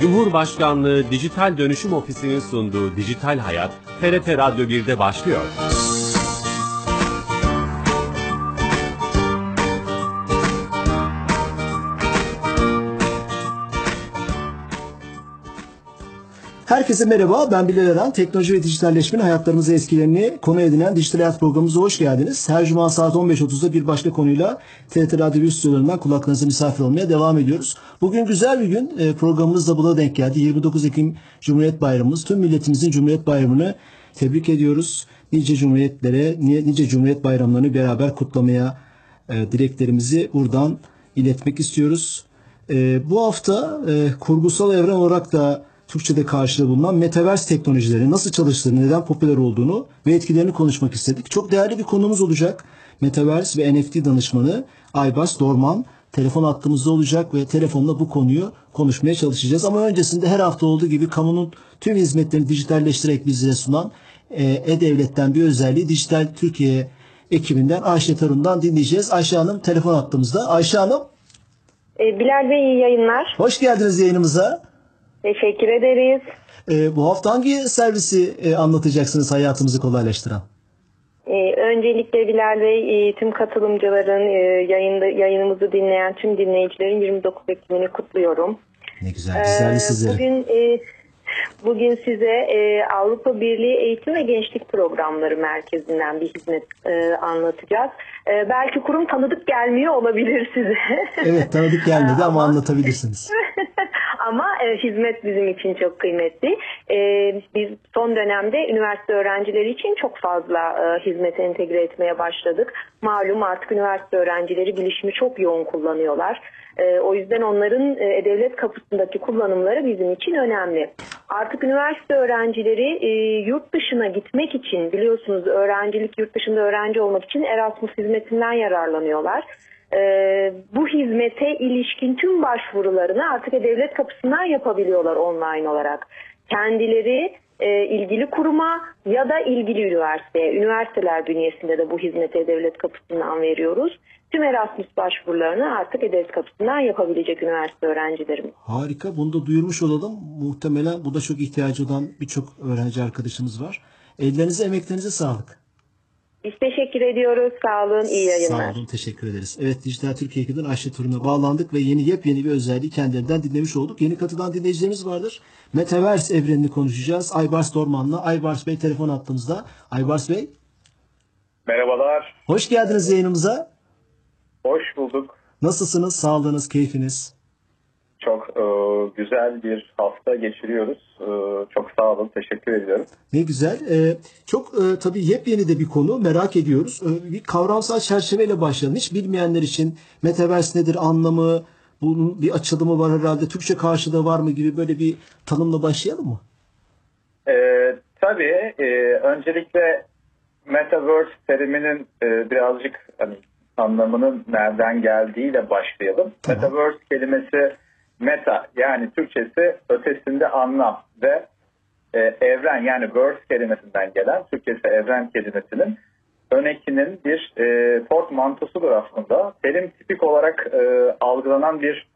Cumhurbaşkanlığı Dijital Dönüşüm Ofisi'nin sunduğu Dijital Hayat, TRT Radyo 1'de başlıyor. Herkese merhaba, ben Bilal Eren. Teknoloji ve dijitalleşmenin hayatlarımızı etkilerini konu edinen Dijital Hayat programımıza hoş geldiniz. Her cuma saat 15.30'da bir başka konuyla TRT Radyo 1 stüdyolarından kulaklarınıza misafir olmaya devam ediyoruz. Bugün güzel bir gün. E, Programımız da buna denk geldi. 29 Ekim Cumhuriyet Bayramımız. Tüm milletimizin Cumhuriyet Bayramı'nı tebrik ediyoruz. Nice cumhuriyetlere, nice Cumhuriyet Bayramlarını beraber kutlamaya e, dileklerimizi buradan iletmek istiyoruz. E, bu hafta e, kurgusal evren olarak da Türkçe'de karşılığı bulunan Metaverse teknolojileri nasıl çalıştığını, neden popüler olduğunu ve etkilerini konuşmak istedik. Çok değerli bir konumuz olacak. Metaverse ve NFT danışmanı Aybars Dorman telefon hattımızda olacak ve telefonla bu konuyu konuşmaya çalışacağız. Ama öncesinde her hafta olduğu gibi kamunun tüm hizmetlerini dijitalleştirerek bizlere sunan e, E-Devlet'ten bir özelliği Dijital Türkiye ekibinden Ayşe Tarun'dan dinleyeceğiz. Ayşe Hanım telefon hattımızda. Ayşe Hanım E, Bilal Bey iyi yayınlar. hoş geldiniz yayınımıza. Teşekkür ederiz. E, bu hafta hangi servisi e, anlatacaksınız hayatımızı kolaylaştıran? E, öncelikle Bilal Bey e, tüm katılımcıların e, yayında yayınımızı dinleyen tüm dinleyicilerin 29 Ekim'ini kutluyorum. Ne güzel, E, güzeldi sizlere. bugün e, bugün size e, Avrupa Birliği Eğitim ve Gençlik Programları Merkezi'nden bir hizmet e, anlatacağız. E, belki kurum tanıdık gelmiyor olabilir size. Evet tanıdık gelmedi ama anlatabilirsiniz. Ama e, hizmet bizim için çok kıymetli. E, biz son dönemde üniversite öğrencileri için çok fazla e, hizmete entegre etmeye başladık. Malum artık üniversite öğrencileri bilişimi çok yoğun kullanıyorlar. E, o yüzden onların e, devlet kapısındaki kullanımları bizim için önemli. Artık üniversite öğrencileri e, yurt dışına gitmek için biliyorsunuz öğrencilik yurt dışında öğrenci olmak için Erasmus hizmetinden yararlanıyorlar. Bu hizmete ilişkin tüm başvurularını artık devlet kapısından yapabiliyorlar online olarak. Kendileri e, ilgili kuruma ya da ilgili üniversiteye, üniversiteler bünyesinde de bu hizmete devlet kapısından veriyoruz. Tüm Erasmus başvurularını artık devlet kapısından yapabilecek üniversite öğrencilerimiz. Harika. Bunu da duyurmuş olalım. Muhtemelen bu da çok ihtiyacı olan birçok öğrenci arkadaşımız var. Ellerinize, emeklerinize sağlık. Biz teşekkür ediyoruz. Sağ olun, iyi yayınlar. Sağ olun, teşekkür ederiz. Evet, Dijital Türkiye ekibinden Ayşe Turun'a bağlandık ve yeni yepyeni bir özelliği kendilerinden dinlemiş olduk. Yeni katılan dinleyicilerimiz vardır. Metaverse evrenini konuşacağız. Aybars Dorman'la. Aybars Bey telefon attığımızda. Aybars Bey, Merhabalar, hoş geldiniz yayınımıza. hoş bulduk. Nasılsınız? Sağlığınız, keyfiniz? Çok e, güzel bir hafta geçiriyoruz. E, çok sağ olun, teşekkür ediyorum. Ne güzel. Ee, çok e, tabii yepyeni de bir konu merak ediyoruz. Ee, bir kavramsal çerçeveyle başlayalım. Hiç bilmeyenler için Metaverse nedir anlamı, bunun bir açılımı var herhalde, Türkçe karşılığı var mı gibi böyle bir tanımla başlayalım mı? E, tabii, e, öncelikle Metaverse teriminin e, birazcık hani, anlamının nereden geldiğiyle başlayalım. Tamam. Metaverse kelimesi meta yani Türkçesi ötesinde anlam ve e, evren yani verse kelimesinden gelen Türkçesi evren kelimesinin önekinin bir e, portmantosudur aslında. Terim tipik olarak e, algılanan bir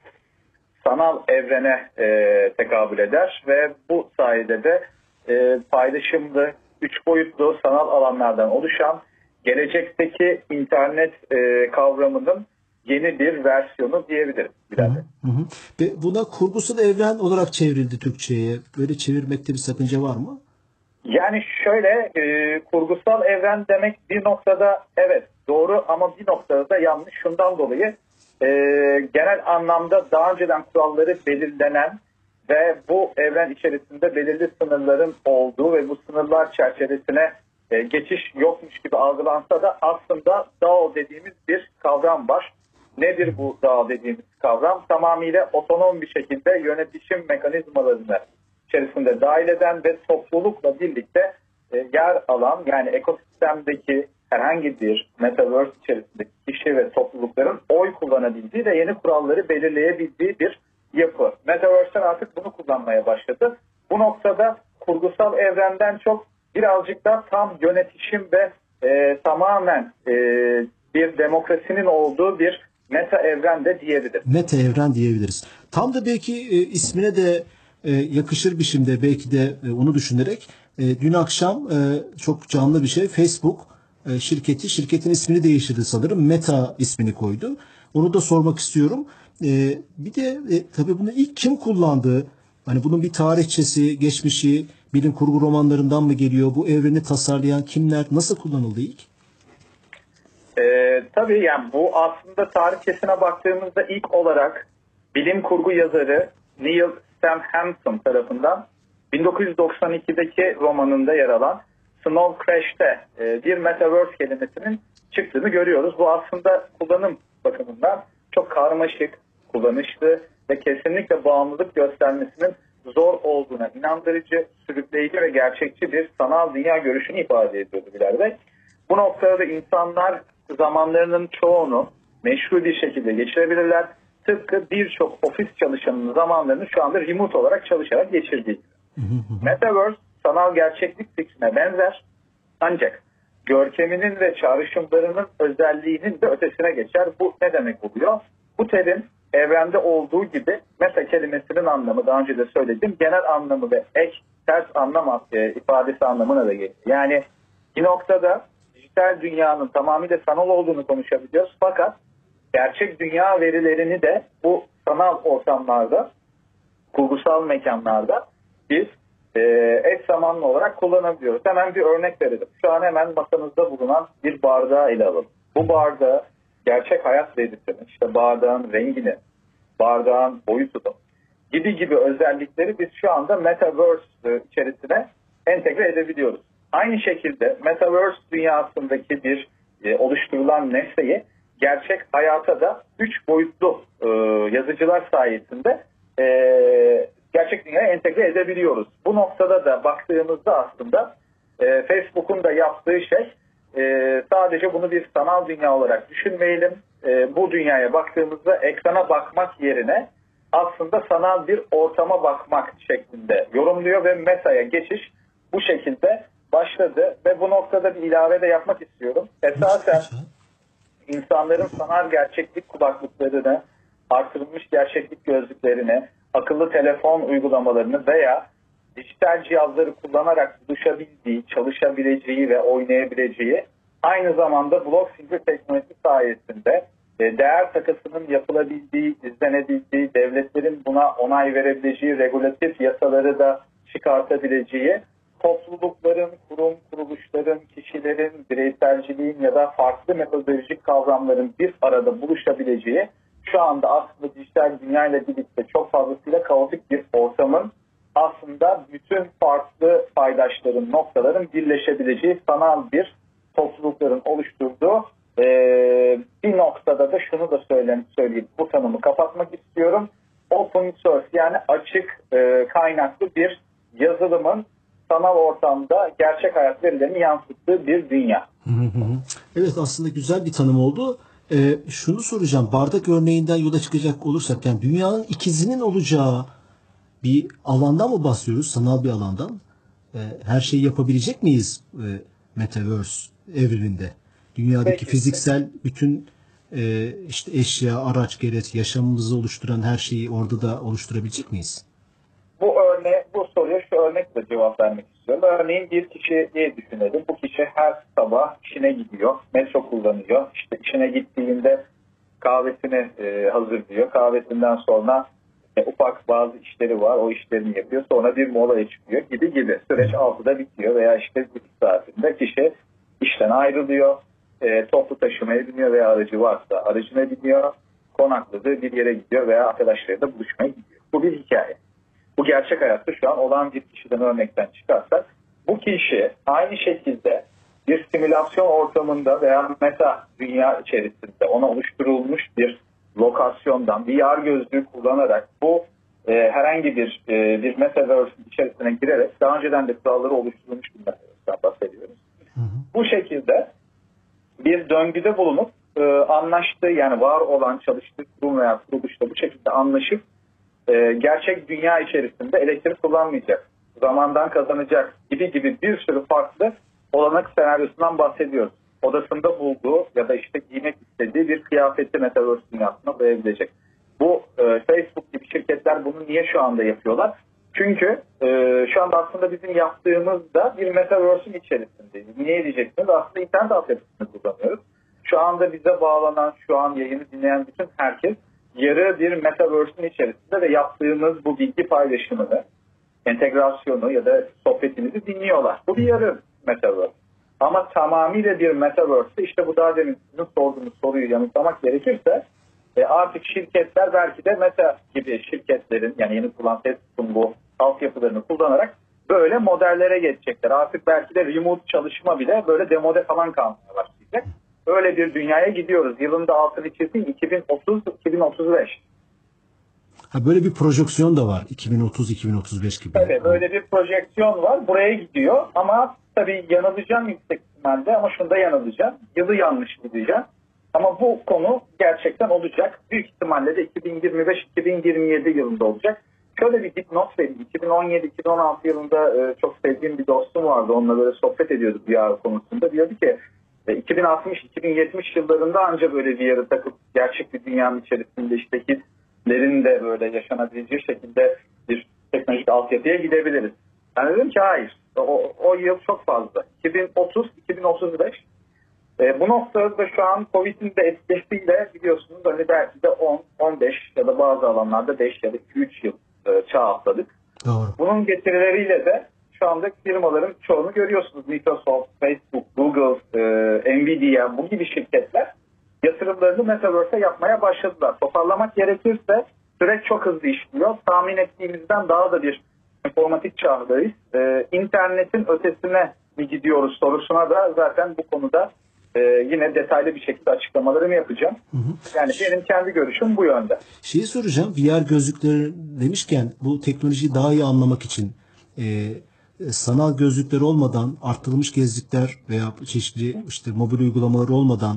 sanal evrene e, tekabül eder ve bu sayede de e, paylaşımlı, üç boyutlu sanal alanlardan oluşan gelecekteki internet e, kavramının yeni bir versiyonu diyebilirim. Bilal Bey. Hı hı. Ve buna kurgusal evren olarak çevrildi Türkçe'ye. Böyle çevirmekte bir sakınca var mı? Yani şöyle e, kurgusal evren demek bir noktada evet doğru ama bir noktada da yanlış şundan dolayı e, genel anlamda daha önceden kuralları belirlenen ve bu evren içerisinde belirli sınırların olduğu ve bu sınırlar çerçevesine e, geçiş yokmuş gibi algılansa da aslında DAO dediğimiz bir kavram var. Nedir bu DAO dediğimiz kavram? Tamamıyla otonom bir şekilde yönetişim mekanizmalarını içerisinde dahil eden ve toplulukla birlikte e, yer alan yani ekosistemdeki herhangi bir metaverse içerisindeki kişi ve toplulukların oy kullanabildiği ve yeni kuralları belirleyebildiği bir yapı. Metaverse'ler artık bunu kullanmaya başladı. Bu noktada kurgusal evrenden çok birazcık da tam yönetişim ve e, tamamen e, bir demokrasinin olduğu bir meta evren de diyebiliriz. Meta evren diyebiliriz. Tam da belki e, ismine de e, yakışır biçimde belki de e, onu düşünerek e, dün akşam e, çok canlı bir şey Facebook e, şirketi şirketin ismini değiştirdi sanırım. Meta ismini koydu. Onu da sormak istiyorum. E, bir de e, tabii bunu ilk kim kullandı? Hani bunun bir tarihçesi, geçmişi, bilim kurgu romanlarından mı geliyor? Bu evreni tasarlayan kimler? Nasıl kullanıldı ilk? Ee, tabii yani bu aslında tarihçesine baktığımızda ilk olarak bilim kurgu yazarı Neil Stephenson tarafından 1992'deki romanında yer alan Snow Crash'te e, bir metaverse kelimesinin çıktığını görüyoruz. Bu aslında kullanım bakımından çok karmaşık, kullanışlı ve kesinlikle bağımlılık göstermesinin zor olduğuna inandırıcı, sürükleyici ve gerçekçi bir sanal dünya görüşünü ifade ediyordu Bilal Bey. Bu noktada da insanlar zamanlarının çoğunu meşru bir şekilde geçirebilirler. Tıpkı birçok ofis çalışanının zamanlarını şu anda remote olarak çalışarak geçirdiği gibi. Metaverse sanal gerçeklik fikrine benzer ancak görkeminin ve çağrışımlarının özelliğinin de ötesine geçer. Bu ne demek oluyor? Bu terim evrende olduğu gibi meta kelimesinin anlamı daha önce de söyledim genel anlamı ve ek ters anlam e, ifadesi anlamına da geliyor. Yani bir noktada dijital dünyanın tamamıyla sanal olduğunu konuşabiliyoruz fakat gerçek dünya verilerini de bu sanal ortamlarda kurgusal mekanlarda biz e, eş zamanlı olarak kullanabiliyoruz. Hemen bir örnek verelim. Şu an hemen masamızda bulunan bir bardağı ele alalım. Bu bardağı gerçek hayat verisini, işte bardağın rengini, bardağın boyutunu gibi gibi özellikleri biz şu anda Metaverse içerisine entegre edebiliyoruz. Aynı şekilde Metaverse dünyasındaki bir e, oluşturulan nesneyi gerçek hayata da üç boyutlu e, yazıcılar sayesinde e, gerçek dünyaya entegre edebiliyoruz. Bu noktada da baktığımızda aslında e, Facebook'un da yaptığı şey e, sadece bunu bir sanal dünya olarak düşünmeyelim. E, bu dünyaya baktığımızda ekrana bakmak yerine aslında sanal bir ortama bakmak şeklinde yorumluyor ve Meta'ya geçiş bu şekilde başladı ve bu noktada bir ilave de yapmak istiyorum. Esasen insanların sanal gerçeklik kulaklıklarını, artırılmış gerçeklik gözlüklerini, akıllı telefon uygulamalarını veya dijital cihazları kullanarak buluşabildiği, çalışabileceği ve oynayabileceği aynı zamanda blok zincir teknolojisi sayesinde e, değer takısının yapılabildiği, izlenebildiği, devletlerin buna onay verebileceği, regülatif yasaları da çıkartabileceği, toplulukların, kurum, kuruluşların, kişilerin, bireyselciliğin ya da farklı metodolojik kavramların bir arada buluşabileceği, şu anda aslında dijital dünya ile birlikte çok fazlasıyla kaotik bir ortamın aslında bütün farklı paydaşların, noktaların birleşebileceği sanal bir toplulukların oluşturduğu e, bir noktada da şunu da söyleyeyim, söyleyip bu tanımı kapatmak istiyorum. Open source yani açık e, kaynaklı bir yazılımın sanal ortamda gerçek hayat verilerini yansıttığı bir dünya. Evet aslında güzel bir tanım oldu. Ee, şunu soracağım. Bardak örneğinden yola çıkacak olursak yani dünyanın ikizinin olacağı bir alandan mı bahsediyoruz? Sanal bir alandan. Ee, her şeyi yapabilecek miyiz e, Metaverse evreninde? Dünyadaki Peki. fiziksel bütün e, işte eşya, araç, gereç, yaşamımızı oluşturan her şeyi orada da oluşturabilecek miyiz? Bu örne bu soruya şu örnekle cevap vermek istiyorum. Örneğin bir kişi diye düşünelim. Bu kişi her sabah işine gidiyor. Metro kullanıyor. İşte işine gittiğinde kahvesini e, hazırlıyor. Kahvesinden sonra e, ufak bazı işleri var. O işlerini yapıyor. Sonra bir molaya çıkıyor gibi gibi. Süreç 6'da bitiyor veya işte bir saatinde kişi işten ayrılıyor. E, toplu taşımaya biniyor veya aracı varsa aracına biniyor. Konakladığı bir yere gidiyor veya arkadaşlarıyla buluşmaya gidiyor. Bu bir hikaye. Bu gerçek hayatta şu an olan bir kişiden örnekten çıkarsak bu kişi aynı şekilde bir simülasyon ortamında veya meta dünya içerisinde ona oluşturulmuş bir lokasyondan VR gözlüğü kullanarak bu e, herhangi bir e, bir metaverse içerisine girerek daha önceden de kuralları oluşturulmuş bir metaverse'den bahsediyoruz. Bu şekilde bir döngüde bulunup e, anlaştığı yani var olan çalıştığı kurum veya kuruluşla bu şekilde anlaşıp e, gerçek dünya içerisinde elektrik kullanmayacak, zamandan kazanacak gibi gibi bir sürü farklı olanak senaryosundan bahsediyoruz. Odasında bulduğu ya da işte giymek istediği bir kıyafeti Metaverse dünyasına koyabilecek. Bu e, Facebook gibi şirketler bunu niye şu anda yapıyorlar? Çünkü e, şu anda aslında bizim yaptığımız da bir metaverse'ün içerisindeyiz. Niye diyeceksiniz? Aslında internet altyapısını kullanıyoruz. Şu anda bize bağlanan, şu an yayını dinleyen bütün herkes yarı bir metaverse'ün içerisinde ve yaptığımız bu bilgi paylaşımını, entegrasyonu ya da sohbetimizi dinliyorlar. Bu bir yarı metaverse. Ama tamamıyla bir metaverse işte bu daha demin sizin sorduğunuz soruyu yanıtlamak gerekirse e, artık şirketler belki de meta gibi şirketlerin yani yeni kullanan Facebook'un bu altyapılarını kullanarak böyle modellere geçecekler. Artık belki de remote çalışma bile böyle demode falan kalmaya başlayacak. Öyle bir dünyaya gidiyoruz. Yılında altını çizdiğim 2030-2035. Ha, böyle bir projeksiyon da var 2030-2035 gibi. Evet böyle bir projeksiyon var. Buraya gidiyor ama tabii yanılacağım yüksek ihtimalle ama şunda yanılacağım. Yılı yanlış gideceğim. Ama bu konu gerçekten olacak. Büyük ihtimalle de 2025-2027 yılında olacak. Şöyle bir dipnot vereyim. 2017-2016 yılında e, çok sevdiğim bir dostum vardı. Onunla böyle sohbet ediyorduk VR konusunda. Diyordu ki 2060-2070 yıllarında anca böyle VR'ı takıp gerçek bir dünyanın içerisinde işte hislerin de böyle yaşanabileceği şekilde bir teknolojik altyapıya gidebiliriz. Ben dedim ki hayır. O, o yıl çok fazla. 2030-2035 e, bu noktada da şu an Covid'in de etkisiyle biliyorsunuz hani belki de 10, 15 ya da bazı alanlarda 5 ya da 2-3 yıl e, çağ atladık. Doğru. Bunun getirileriyle de şu anda firmaların çoğunu görüyorsunuz. Microsoft, Facebook, Google, e, Nvidia bu gibi şirketler yatırımlarını Metaverse'e yapmaya başladılar. Toparlamak gerekirse süreç çok hızlı işliyor. Tahmin ettiğimizden daha da bir informatik çağdayız. E, internetin ötesine mi gidiyoruz sorusuna da zaten bu konuda e, yine detaylı bir şekilde açıklamalarımı yapacağım. Yani benim kendi görüşüm bu yönde. Şeyi soracağım VR gözlükleri demişken bu teknolojiyi daha iyi anlamak için e, sanal gözlükler olmadan arttırılmış gezlikler veya çeşitli işte mobil uygulamalar olmadan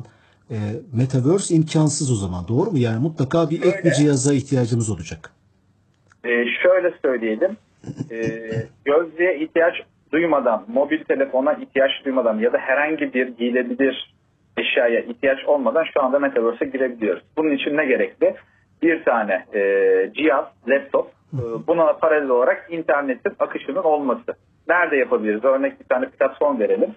e, metaverse imkansız o zaman doğru mu? Yani mutlaka bir ek bir cihaza ihtiyacımız olacak. Ee, şöyle söyleyelim. Ee, gözlüğe ihtiyaç duymadan, mobil telefona ihtiyaç duymadan ya da herhangi bir giyilebilir eşyaya ihtiyaç olmadan şu anda Metaverse'e girebiliyoruz. Bunun için ne gerekli? Bir tane e, cihaz, laptop, e, buna paralel olarak internetin akışının olması. Nerede yapabiliriz? Örnek bir tane platform verelim.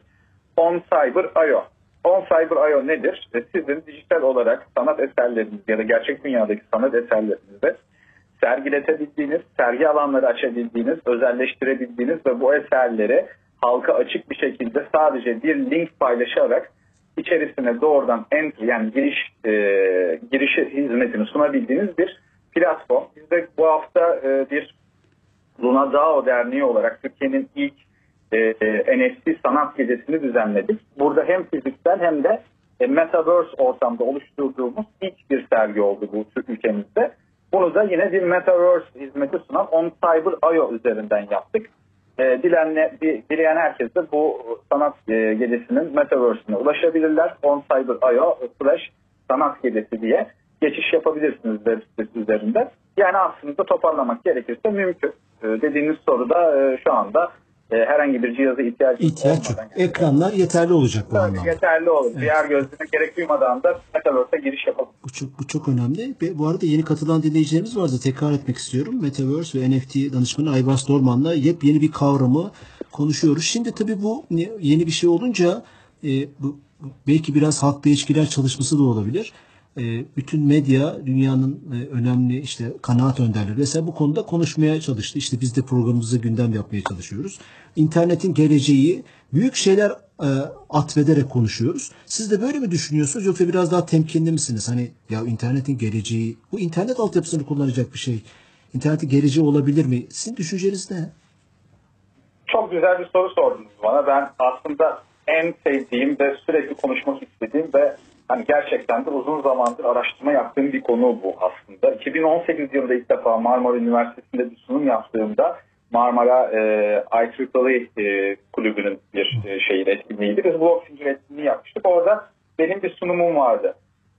On Cyber IO. On Cyber IO nedir? E, Sizin dijital olarak sanat eserleriniz ya da gerçek dünyadaki sanat eserlerinizde sergiletebildiğiniz, sergi alanları açabildiğiniz, özelleştirebildiğiniz ve bu eserleri halka açık bir şekilde sadece bir link paylaşarak içerisine doğrudan entry yani giriş e, girişi hizmetini sunabildiğiniz bir platform. Biz de bu hafta e, bir Luna DAO Derneği olarak Türkiye'nin ilk e, e, NFT sanat gecesini düzenledik. Burada hem fiziksel hem de e, Metaverse ortamda oluşturduğumuz ilk bir sergi oldu bu ülkemizde. Bunu da yine bir Metaverse hizmeti sunan On Cyber IO üzerinden yaptık. E, dilenle, di- dileyen herkes de bu sanat e, gecesinin Metaverse'ine ulaşabilirler. On Cyber IO slash sanat gecesi diye geçiş yapabilirsiniz web sitesi üzerinde. Yani aslında toparlamak gerekirse mümkün. E, dediğiniz soruda e, şu anda e, herhangi bir cihaza ihtiyacımız İhtiyaç yok. Ekranlar yeterli olacak bu anlamda. yeterli olur. Diğer gözlüğüne gerek duymadan da Metaverse'e giriş yapalım. Bu çok, bu çok önemli. Ve bu arada yeni katılan dinleyicilerimiz vardı. Tekrar etmek istiyorum. Metaverse ve NFT danışmanı Aybars Dorman'la yepyeni bir kavramı konuşuyoruz. Şimdi tabii bu yeni bir şey olunca e, bu, belki biraz halkla ilişkiler çalışması da olabilir. E, bütün medya dünyanın e, önemli işte kanaat önderleri vesaire bu konuda konuşmaya çalıştı. İşte biz de programımızı gündem yapmaya çalışıyoruz. İnternetin geleceği büyük şeyler e, atfederek konuşuyoruz. Siz de böyle mi düşünüyorsunuz yoksa biraz daha temkinli misiniz? Hani ya internetin geleceği, bu internet altyapısını kullanacak bir şey. İnternetin geleceği olabilir mi? Sizin düşünceniz ne? Çok güzel bir soru sordunuz bana. Ben aslında en sevdiğim ve sürekli konuşmak istediğim ve hani gerçekten de uzun zamandır araştırma yaptığım bir konu bu aslında. 2018 yılında ilk defa Marmara Üniversitesi'nde bir sunum yaptığımda Marmara e, IEEE e, kulübünün bir e, şeyin etkinliğiydi. Biz blok zincir etkinliği yapmıştık. Orada benim bir sunumum vardı.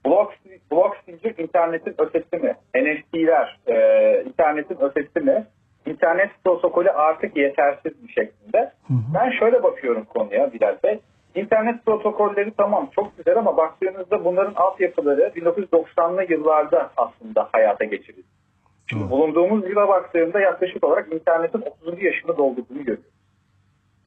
Blok, blok zincir internetin ötesi mi? NFT'ler e, internetin ötesi mi? İnternet protokolü artık yetersiz bir şeklinde. Ben şöyle bakıyorum konuya Bilal Bey. İnternet protokolleri tamam çok güzel ama baktığınızda bunların altyapıları 1990'lı yıllarda aslında hayata geçirildi. Şimdi bulunduğumuz yıla baktığımda yaklaşık olarak internetin 30. yaşını doldurduğunu görüyoruz.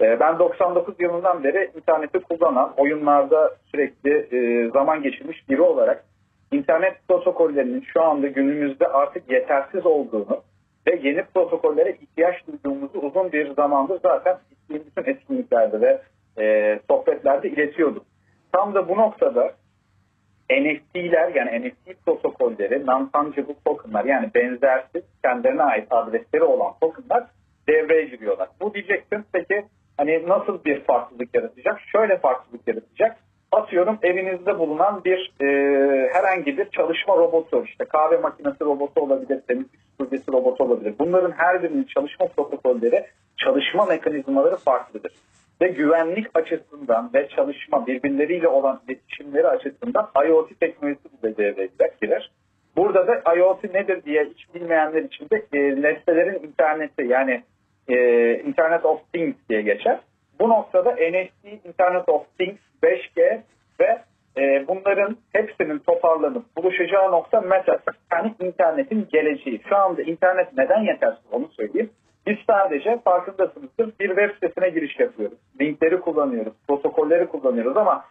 Ee, Ben 99 yılından beri interneti kullanan, oyunlarda sürekli e, zaman geçirmiş biri olarak internet protokollerinin şu anda günümüzde artık yetersiz olduğunu ve yeni protokollere ihtiyaç duyduğumuzu uzun bir zamandır zaten gittiğim bütün etkinliklerde ve e, sohbetlerde iletiyordum. Tam da bu noktada NFT'ler yani NFT protokolleri, non-fungible tokenlar yani benzersiz kendilerine ait adresleri olan tokenlar devreye giriyorlar. Bu diyeceksin peki hani nasıl bir farklılık yaratacak? Şöyle farklılık yaratacak. Atıyorum evinizde bulunan bir e, herhangi bir çalışma robotu işte kahve makinesi robotu olabilir, temizlik süpürgesi robotu olabilir. Bunların her birinin çalışma protokolleri, çalışma mekanizmaları farklıdır ve güvenlik açısından ve çalışma birbirleriyle olan iletişimleri açısından IoT teknolojisi bu devreye girer. Burada da IoT nedir diye hiç bilmeyenler için de e, nesnelerin interneti yani e, Internet of Things diye geçer. Bu noktada NFC, Internet of Things, 5G ve e, bunların hepsinin toparlanıp buluşacağı nokta meta yani internetin geleceği. Şu anda internet neden yetersiz onu söyleyeyim. Biz sadece farkındasınızdır bir web sitesine giriş yapıyoruz. Linkleri kullanıyoruz, protokolleri kullanıyoruz ama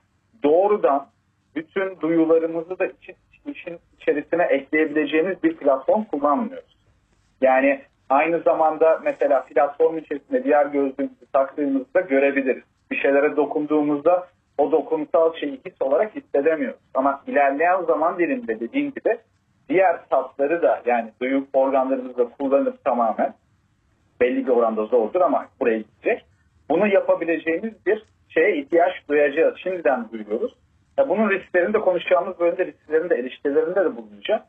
doğrudan bütün duyularımızı da için, işin içerisine ekleyebileceğimiz bir platform kullanmıyoruz. Yani aynı zamanda mesela platform içerisinde diğer gözlüğümüzü taktığımızda görebiliriz. Bir şeylere dokunduğumuzda o dokunsal şeyi his olarak hissedemiyoruz. Ama ilerleyen zaman diliminde dediğim gibi diğer tatları da yani duyu organlarımızı kullanıp tamamen belli bir oranda zordur ama buraya gidecek. Bunu yapabileceğimiz bir şeye ihtiyaç duyacağız. Şimdiden duyuyoruz. Ya bunun risklerini de konuşacağımız bölümde risklerini de eleştirilerinde de bulunacağım.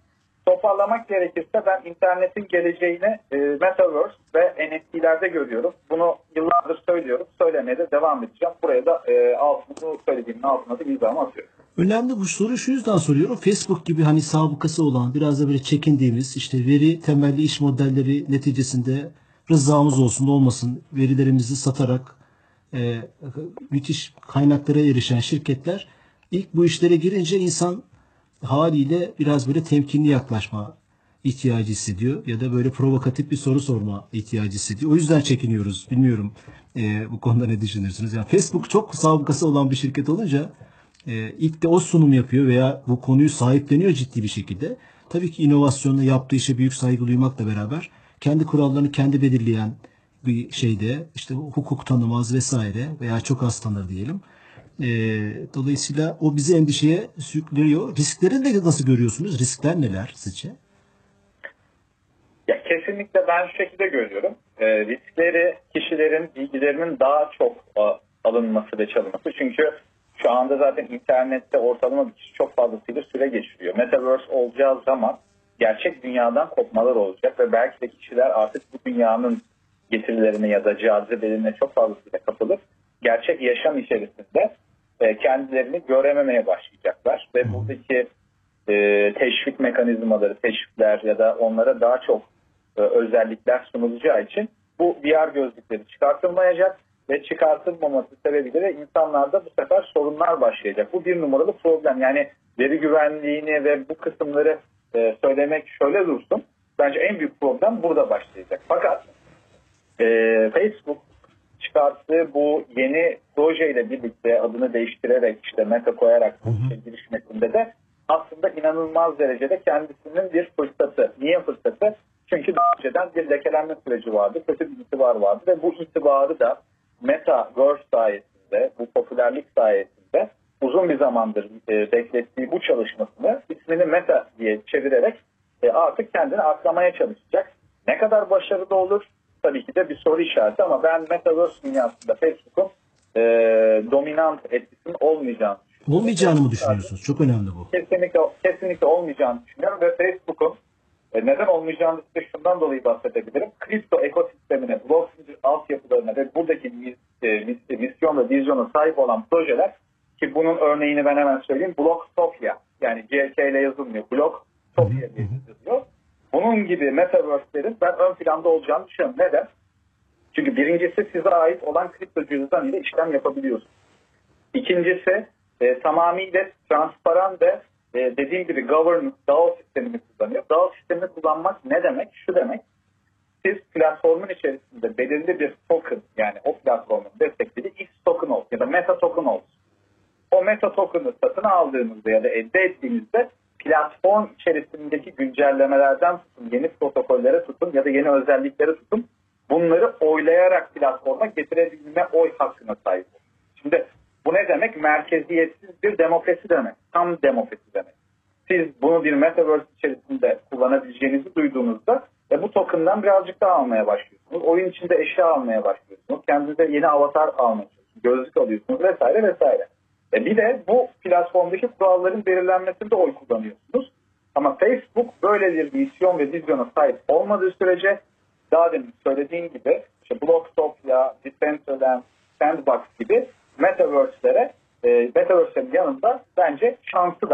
Toparlamak gerekirse ben internetin geleceğini e, Metaverse ve NFT'lerde görüyorum. Bunu yıllardır söylüyorum. Söylemeye de devam edeceğim. Buraya da e, altını söylediğimin altına da imzamı atıyorum. Önemli bu soru şu yüzden soruyorum. Facebook gibi hani sabıkası olan biraz da böyle çekindiğimiz işte veri temelli iş modelleri neticesinde rızamız olsun olmasın verilerimizi satarak e, müthiş kaynaklara erişen şirketler ilk bu işlere girince insan haliyle biraz böyle temkinli yaklaşma ihtiyacı hissediyor ya da böyle provokatif bir soru sorma ihtiyacı hissediyor. O yüzden çekiniyoruz. Bilmiyorum e, bu konuda ne düşünürsünüz? Yani Facebook çok sabıkası olan bir şirket olunca e, ilk de o sunum yapıyor veya bu konuyu sahipleniyor ciddi bir şekilde. Tabii ki inovasyonla yaptığı işe büyük saygı duymakla beraber kendi kurallarını kendi belirleyen bir şeyde işte hukuk tanımaz vesaire veya çok az tanır diyelim. E, dolayısıyla o bizi endişeye sürüklüyor. Risklerini de nasıl görüyorsunuz? Riskler neler sizce? Ya kesinlikle ben şu şekilde görüyorum. E, riskleri kişilerin bilgilerinin daha çok a, alınması ve çalınması. Çünkü şu anda zaten internette ortalama bir kişi çok fazlasıyla süre geçiriyor. Metaverse olacağı zaman gerçek dünyadan kopmalar olacak ve belki de kişiler artık bu dünyanın getirilerine ya da cazibelerine çok fazlasıyla kapılıp gerçek yaşam içerisinde e, kendilerini görememeye başlayacaklar ve buradaki e, teşvik mekanizmaları, teşvikler ya da onlara daha çok e, özellikler sunulacağı için bu VR gözlükleri çıkartılmayacak ve çıkartılmaması sebebiyle de insanlarda bu sefer sorunlar başlayacak. Bu bir numaralı problem. Yani veri güvenliğini ve bu kısımları e, söylemek şöyle dursun. Bence en büyük problem burada başlayacak. Fakat e, Facebook çıkarttığı bu yeni projeyle birlikte adını değiştirerek işte meta koyarak bu işe girişmesinde de aslında inanılmaz derecede kendisinin bir fırsatı. Niye fırsatı? Çünkü daha önceden bir lekelenme süreci vardı, kötü bir itibar vardı ve bu itibarı da Metaverse sayesinde, bu popülerlik sayesinde uzun bir zamandır e, beklettiği bu çalışmasını ismini Meta diye çevirerek e, artık kendini aklamaya çalışacak. Ne kadar başarılı olur? Tabii ki de bir soru işareti ama ben Metaverse dünyasında Facebook'un e, dominant etkisinin olmayacağını düşünüyorum. Olmayacağını mı düşünüyorsunuz? Çok önemli bu. Kesinlikle, kesinlikle olmayacağını düşünüyorum ve Facebook'un e, neden olmayacağını size şundan dolayı bahsedebilirim. Kripto ekosistemine, blok zincir altyapılarına ve buradaki mis, e, mis- misyon ve vizyona sahip olan projeler ki bunun örneğini ben hemen söyleyeyim. Blocktopia yani GK ile yazılmıyor. Blocktopia diye yazılıyor. Bunun gibi metaverse'lerin ben ön planda olacağını düşünüyorum. Neden? Çünkü birincisi size ait olan kripto cüzdan ile işlem yapabiliyorsunuz. İkincisi e, tamamıyla transparan ve e, dediğim gibi governance, DAO sistemini kullanıyor. DAO sistemini kullanmak ne demek? Şu demek. Siz platformun içerisinde belirli bir token yani o platformun desteklediği X token olsun ya da meta token olsun. O token'ı satın aldığınızda ya da elde ettiğinizde platform içerisindeki güncellemelerden tutun, yeni protokollere tutun ya da yeni özelliklere tutun. Bunları oylayarak platforma getirebilme oy hakkına sahip olun. Şimdi bu ne demek? Merkeziyetsiz bir demokrasi demek. Tam demokrasi demek. Siz bunu bir metaverse içerisinde kullanabileceğinizi duyduğunuzda e, bu token'dan birazcık daha almaya başlıyorsunuz. Oyun içinde eşya almaya başlıyorsunuz. Kendinize yeni avatar almaya çalışıyorsunuz. Gözlük alıyorsunuz vesaire vesaire. E, bir de bu platformdaki kuralların belirlenmesinde oy kullanıyorsunuz. Ama Facebook böyle bir misyon ve vizyona sahip olmadığı sürece daha demin söylediğim gibi işte Blocktopia, Decentraland, Sandbox gibi metaverse'lere e, metaverse'lerin yanında bence şansı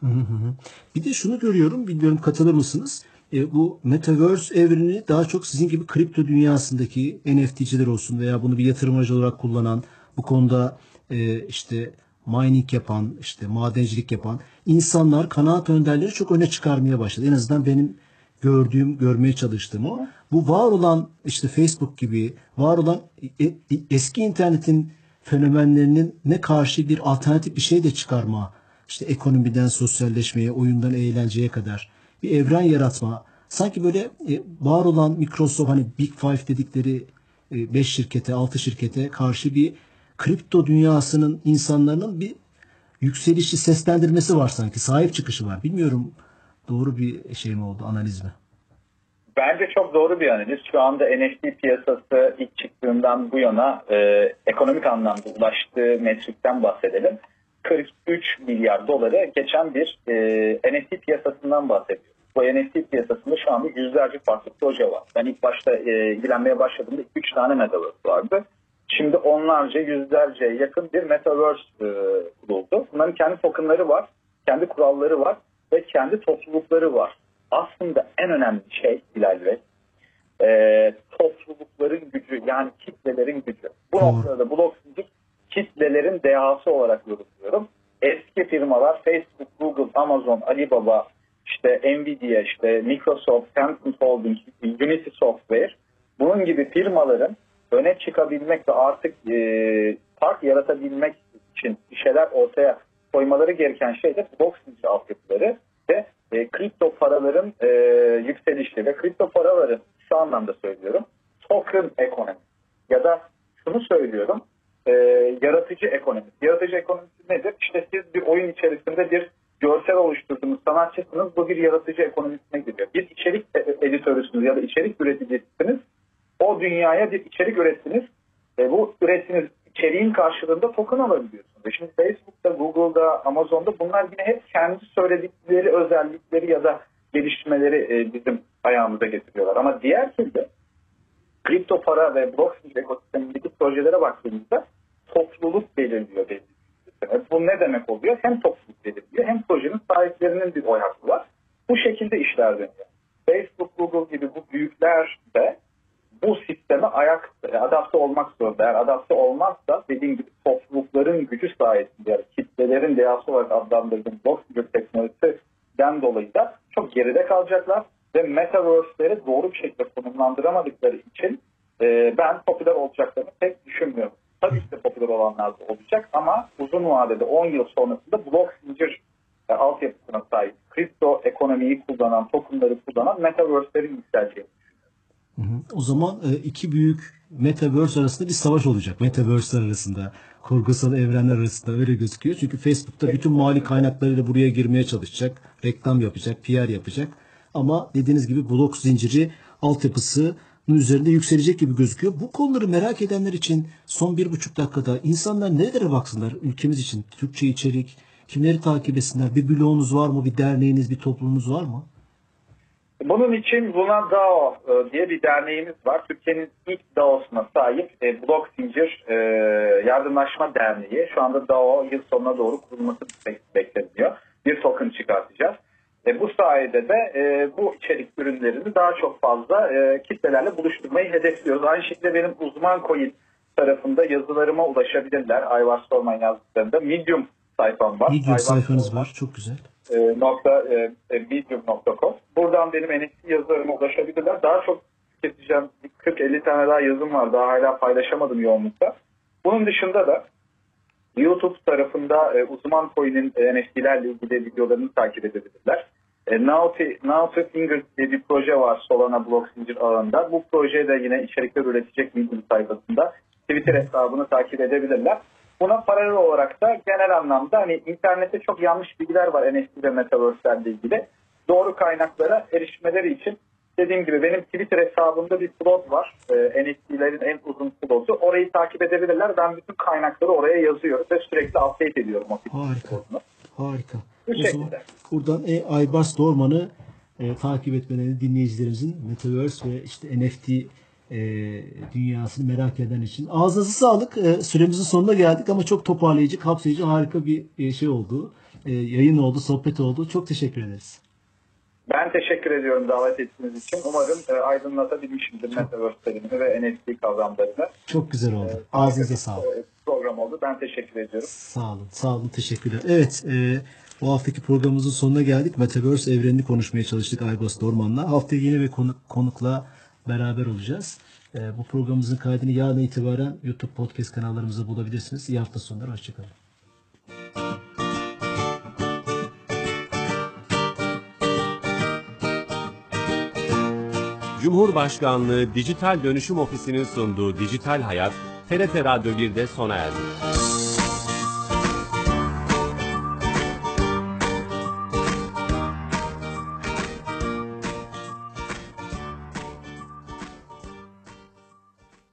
hı hı. Bir de şunu görüyorum, bilmiyorum katılır mısınız? E, bu Metaverse evreni daha çok sizin gibi kripto dünyasındaki NFT'ciler olsun veya bunu bir yatırım aracı olarak kullanan, bu konuda e, işte mining yapan, işte madencilik yapan insanlar, kanaat önderleri çok öne çıkarmaya başladı. En azından benim gördüğüm, görmeye çalıştığım o. Bu var olan işte Facebook gibi, var olan e- e- eski internetin fenomenlerinin ne karşı bir alternatif bir şey de çıkarma, işte ekonomiden sosyalleşmeye, oyundan eğlenceye kadar bir evren yaratma. Sanki böyle e, var olan Microsoft hani Big Five dedikleri 5 şirkete, 6 şirkete karşı bir kripto dünyasının insanların bir yükselişi, seslendirmesi var sanki. Sahip çıkışı var. Bilmiyorum doğru bir şey mi oldu, analiz mi? Bence çok doğru bir analiz. Şu anda NFT piyasası ilk çıktığından bu yana e, ekonomik anlamda ulaştığı metrikten bahsedelim. 43 milyar doları geçen bir e, NFT piyasasından bahsediyoruz. Bu NFT piyasasında şu anda yüzlerce farklı proje var. Ben ilk başta e, ilgilenmeye başladığımda 3 tane metaverse vardı. Şimdi onlarca, yüzlerce yakın bir metaverse e, kuruldu. Bunların kendi tokenları var, kendi kuralları var ve kendi toplulukları var. Aslında en önemli şey Bilal Bey, e, toplulukların gücü yani kitlelerin gücü. Bu Doğru. noktada blok zincir kitlelerin dehası olarak yorumluyorum. Eski firmalar Facebook, Google, Amazon, Alibaba, işte Nvidia, işte Microsoft, Tencent Holdings, Unity Software bunun gibi firmaların öne çıkabilmek ve artık e, fark yaratabilmek için bir şeyler ortaya koymaları gereken şey de zincir altyapıları ve e, kripto paraların e, yükselişi ve kripto paraların şu anlamda söylüyorum token ekonomi ya da şunu söylüyorum e, yaratıcı ekonomi. Yaratıcı ekonomisi nedir? İşte siz bir oyun içerisinde bir görsel oluşturduğunuz sanatçısınız. Bu bir yaratıcı ekonomisine giriyor. Bir içerik e- editörüsünüz ya da içerik üreticisiniz. O dünyaya bir içerik ürettiniz. E, bu ürettiğiniz içeriğin karşılığında token alabiliyorsunuz. Ve şimdi Facebook'ta, Google'da, Amazon'da bunlar yine hep kendi söyledikleri özellikleri ya da geliştirmeleri e, bizim ayağımıza getiriyorlar. Ama diğer türlü kripto para ve blockchain ekosistemindeki projelere baktığımızda topluluk belirliyor. belirliyor. Bu ne demek oluyor? Hem topluluk belirliyor hem projenin sahiplerinin bir oy hakkı var. Bu şekilde işler dönüyor. Facebook, Google gibi bu büyükler de bu sisteme ayak adapte olmak zorunda. Eğer adapte olmazsa dediğim gibi toplulukların gücü sayesinde yani kitlelerin değası olarak adlandırdığım blockchain teknolojisinden dolayı da çok geride kalacaklar ve metaverse'leri doğru bir şekilde konumlandıramadıkları için e, ben popüler olacaklarını pek düşünmüyorum. Tabii ki de popüler olanlar da olacak ama uzun vadede 10 yıl sonrasında blok zincir e, altyapısına sahip kripto ekonomiyi kullanan, tokenları kullanan metaverse'lerin yükseleceğini O zaman e, iki büyük metaverse arasında bir savaş olacak. Metaverse'ler arasında, kurgusal evrenler arasında öyle gözüküyor. Çünkü Facebook'ta bütün mali kaynaklarıyla buraya girmeye çalışacak, reklam yapacak, PR yapacak. Ama dediğiniz gibi blok zinciri altyapısının üzerinde yükselecek gibi gözüküyor. Bu konuları merak edenler için son bir buçuk dakikada insanlar nerelere baksınlar ülkemiz için? Türkçe içerik, kimleri takip etsinler? Bir bloğunuz var mı? Bir derneğiniz, bir toplumunuz var mı? Bunun için Luna DAO e, diye bir derneğimiz var. Türkiye'nin ilk DAO'suna sahip e, Blok Zincir e, Yardımlaşma Derneği. Şu anda DAO yıl sonuna doğru kurulması bek- bekleniyor. Bir token çıkartacağız. E, bu sayede de e, bu içerik ürünlerini daha çok fazla e, kitlelerle buluşturmayı hedefliyoruz. Aynı şekilde benim uzman coin tarafında yazılarıma ulaşabilirler. Ayvaz Sorman yazdıklarında. Medium sayfam var. Medium sayfanız var. Çok güzel. Nokta e, e, medium.com. Buradan benim NFT yazılarıma ulaşabilirler. Daha çok tüketeceğim 40-50 tane daha yazım var. Daha hala paylaşamadım yoğunlukta. Bunun dışında da YouTube tarafında e, uzman coin'in e, NFT'lerle ilgili videolarını takip edebilirler. E, Now to Fingers diye bir proje var Solana blok zincir ağında. Bu projeye de yine içerikler üretecek Medium sayfasında Twitter hesabını takip edebilirler. Buna paralel olarak da genel anlamda hani internette çok yanlış bilgiler var NFT ve Metaverse'lerle ilgili. Doğru kaynaklara erişmeleri için dediğim gibi benim Twitter hesabımda bir slot var. Ee, NFT'lerin en uzun slotu. Orayı takip edebilirler. Ben bütün kaynakları oraya yazıyorum ve sürekli update ediyorum o Harika. slotunu. Harika. Bu o şekilde. zaman buradan e, Aybars Dorman'ı e, takip etmelerini dinleyicilerimizin Metaverse ve işte NFT e, dünyasını merak eden için. Ağzınıza sağlık. E, süremizin sonuna geldik ama çok toparlayıcı, kapsayıcı, harika bir e, şey oldu. E, yayın oldu, sohbet oldu. Çok teşekkür ederiz. Ben teşekkür ediyorum davet ettiğiniz için. Umarım e, aydınlatabilmişimdir Metaverse terimini ve NFT kavramlarını. Çok güzel oldu. Ağzınıza sağlık. E, Program oldu. Ben teşekkür ediyorum. Sağ olun. Sağ olun. Teşekkürler. Evet. E, bu haftaki programımızın sonuna geldik. Metaverse evrenini konuşmaya çalıştık Aygos Dorman'la. Haftaya yeni bir konuk, konukla beraber olacağız. E, bu programımızın kaydını yarın itibaren YouTube podcast kanallarımızda bulabilirsiniz. İyi hafta sonları. Hoşçakalın. Cumhurbaşkanlığı Dijital Dönüşüm Ofisi'nin sunduğu Dijital Hayat, TRT Radyo 1'de sona erdi.